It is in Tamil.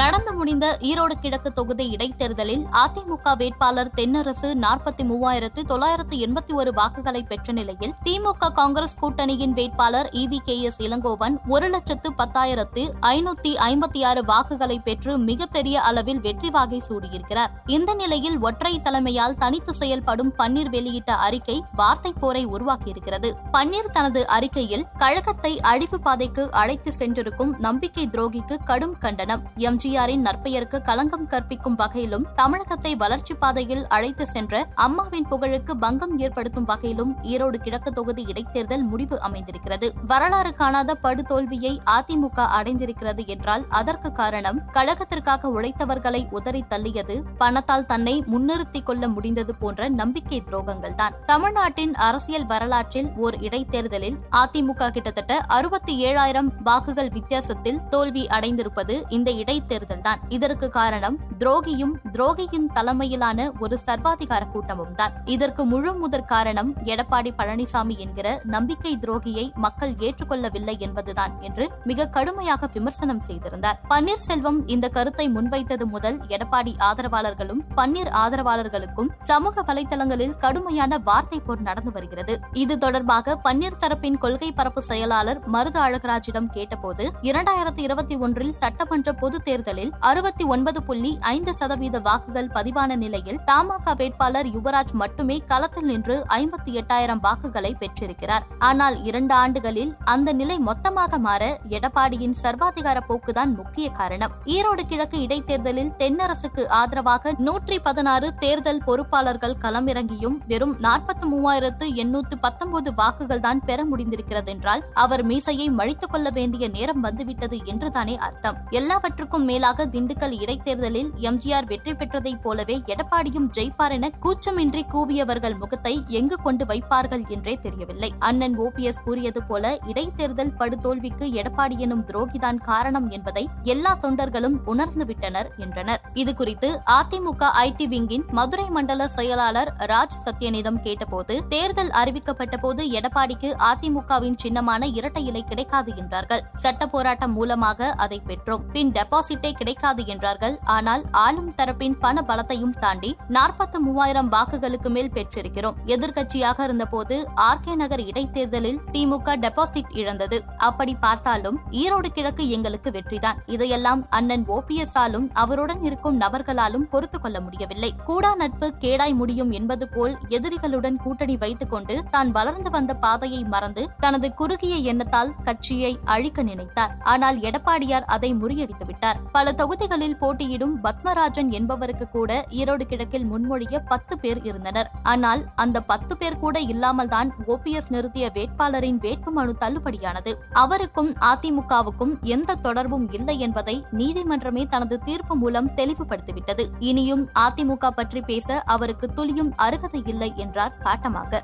நடந்து முடிந்த ஈரோடு கிழக்கு தொகுதி இடைத்தேர்தலில் அதிமுக வேட்பாளர் தென்னரசு நாற்பத்தி மூவாயிரத்து தொள்ளாயிரத்து எண்பத்தி ஒரு வாக்குகளை பெற்ற நிலையில் திமுக காங்கிரஸ் கூட்டணியின் வேட்பாளர் இவி கே எஸ் இளங்கோவன் ஒரு லட்சத்து பத்தாயிரத்து ஐநூத்தி ஐம்பத்தி ஆறு வாக்குகளை பெற்று மிகப்பெரிய அளவில் வெற்றி வாகை சூடியிருக்கிறார். இந்த நிலையில் ஒற்றை தலைமையால் தனித்து செயல்படும் பன்னீர் வெளியிட்ட அறிக்கை வார்த்தை போரை உருவாக்கியிருக்கிறது. பன்னீர் தனது அறிக்கையில் கழகத்தை அழிவு பாதைக்கு அழைத்து சென்றிருக்கும் நம்பிக்கை துரோகிக்கு கடும் கண்டனம். எம்ஜி எம்ஜிஆரின் நற்பெயருக்கு களங்கம் கற்பிக்கும் வகையிலும் தமிழகத்தை வளர்ச்சி பாதையில் அழைத்து சென்ற அம்மாவின் புகழுக்கு பங்கம் ஏற்படுத்தும் வகையிலும் ஈரோடு கிழக்கு தொகுதி இடைத்தேர்தல் முடிவு அமைந்திருக்கிறது. வரலாறு காணாத படுதோல்வியை அதிமுக அடைந்திருக்கிறது என்றால் அதற்கு காரணம் கழகத்திற்காக உழைத்தவர்களை உதறி தள்ளியது பணத்தால் தன்னை முன்னிறுத்திக் கொள்ள முடிந்தது போன்ற நம்பிக்கை துரோகங்கள் தான். தமிழ்நாட்டின் அரசியல் வரலாற்றில் ஓர் இடைத்தேர்தலில் அதிமுக கிட்டத்தட்ட அறுபத்தி ஏழாயிரம் வாக்குகள் வித்தியாசத்தில் தோல்வி அடைந்திருப்பது இந்த இடைத்தேர்தல் தான் இதற்கு காரணம் துரோகியும் துரோகியின் தலைமையிலான ஒரு சர்வாதிகார கூட்டமும் தான். இதற்கு முழு முதற் காரணம் எடப்பாடி பழனிசாமி என்கிற நம்பிக்கை துரோகியை மக்கள் ஏற்றுக்கொள்ளவில்லை என்பதுதான் என்று மிக கடுமையாக விமர்சனம் செய்திருந்தார். பன்னீர்செல்வம் இந்த கருத்தை முன்வைத்தது முதல் எடப்பாடி ஆதரவாளர்களும் பன்னீர் ஆதரவாளர்களுக்கும் சமூக வலைதளங்களில் கடுமையான வார்த்தை போர் நடந்து வருகிறது. இது தொடர்பாக பன்னீர் தரப்பின் கொள்கை பரப்பு செயலாளர் மருது அழகராஜிடம் கேட்டபோது இரண்டாயிரத்தி இருபத்தி ஒன்றில் சட்டமன்ற பொதுத் தேர்தலில் அறுபத்தி ஒன்பது புள்ளி ஐந்து சதவீத வாக்குகள் பதிவான நிலையில் தமாக வேட்பாளர் யுவராஜ் மட்டுமே களத்தில் நின்று ஐம்பத்தி எட்டாயிரம் வாக்குகளை பெற்றிருக்கிறார். ஆனால் இரண்டு ஆண்டுகளில் அந்த நிலை மொத்தமாக மாற எடப்பாடியின் சர்வாதிகார போக்குதான் முக்கிய காரணம். ஈரோடு கிழக்கு இடைத்தேர்தலில் தென்னரசுக்கு ஆதரவாக நூற்றி பதினாறு தேர்தல் பொறுப்பாளர்கள் களமிறங்கியும் வெறும் நாற்பத்தி மூவாயிரத்து எண்ணூத்து பத்தொன்பது வாக்குகள் தான் பெற முடிந்திருக்கிறது என்றால் அவர் மீசையை மழித்துக் கொள்ள வேண்டிய நேரம் வந்துவிட்டது என்றுதானே அர்த்தம். எல்லாவற்றுக்கும் மேல் மேலாக திண்டுக்கல் இடைத்தேர்தலில் எம்ஜிஆர் வெற்றி பெற்றதைப் போலவே எடப்பாடியும் ஜெயிப்பார் என கூச்சமின்றி கூவியவர்கள் முகத்தை எங்கு கொண்டு வைப்பார்கள் என்றே தெரியவில்லை. அண்ணன் ஓபிஎஸ் கூறியது போல இடைத்தேர்தல் படுதோல்விக்கு எடப்பாடி எனும் துரோகிதான் காரணம் என்பதை எல்லா தொண்டர்களும் உணர்ந்துவிட்டனர் என்றனர். இதுகுறித்து அதிமுக ஐடி விங்கின் மதுரை மண்டல செயலாளர் ராஜ் சத்யனிடம் கேட்டபோது தேர்தல் அறிவிக்கப்பட்ட போது எடப்பாடிக்கு அதிமுகவின் சின்னமான இரட்டை இலை கிடைக்காது என்றார்கள். சட்ட போராட்டம் மூலமாக அதை பெற்றோம். பின் டெபாசிட் சீட்டே கிடைக்காது என்றார்கள். ஆனால் ஆளும் தரப்பின் பண பலத்தையும் தாண்டி நாற்பத்தி மூவாயிரம் வாக்குகளுக்கு மேல் பெற்றிருக்கிறோம். எதிர்க்கட்சியாக இருந்தபோது ஆர் கே நகர் இடைத்தேர்தலில் திமுக டெபாசிட் இழந்தது. அப்படி பார்த்தாலும் ஈரோடு கிழக்கு எங்களுக்கு வெற்றிதான். இதையெல்லாம் அண்ணன் ஓபிஎஸ் ஆலும் அவருடன் இருக்கும் நபர்களாலும் பொறுத்து கொள்ள முடியவில்லை. கூடா நட்பு கேடாய் முடியும் என்பது போல் எதிரிகளுடன் கூட்டணி வைத்துக் கொண்டு தான் வளர்ந்து வந்த பாதையை மறந்து தனது குறுகிய எண்ணத்தால் கட்சியை அழிக்க நினைத்தார். ஆனால் எடப்பாடியார் அதை முறியடித்து விட்டார் பல தொகுதிகளில் போட்டியிடும் பத்மராஜன் என்பவருக்கு கூட ஈரோடு கிழக்கில் முன்மொழிய பத்து பேர் இருந்தனர். ஆனால் அந்த பத்து பேர் கூட இல்லாமல் தான் ஓபிஎஸ் நிறுத்திய வேட்பாளரின் வேட்புமனு தள்ளுபடியானது. அவருக்கும் அதிமுகவுக்கும் எந்த தொடர்பும் இல்லை என்பதை நீதிமன்றமே தனது தீர்ப்பு மூலம் தெளிவுபடுத்திவிட்டது. இனியும் அதிமுக பற்றி பேச அவருக்கு துளியும் அருகதை இல்லை என்றார் காட்டமாக.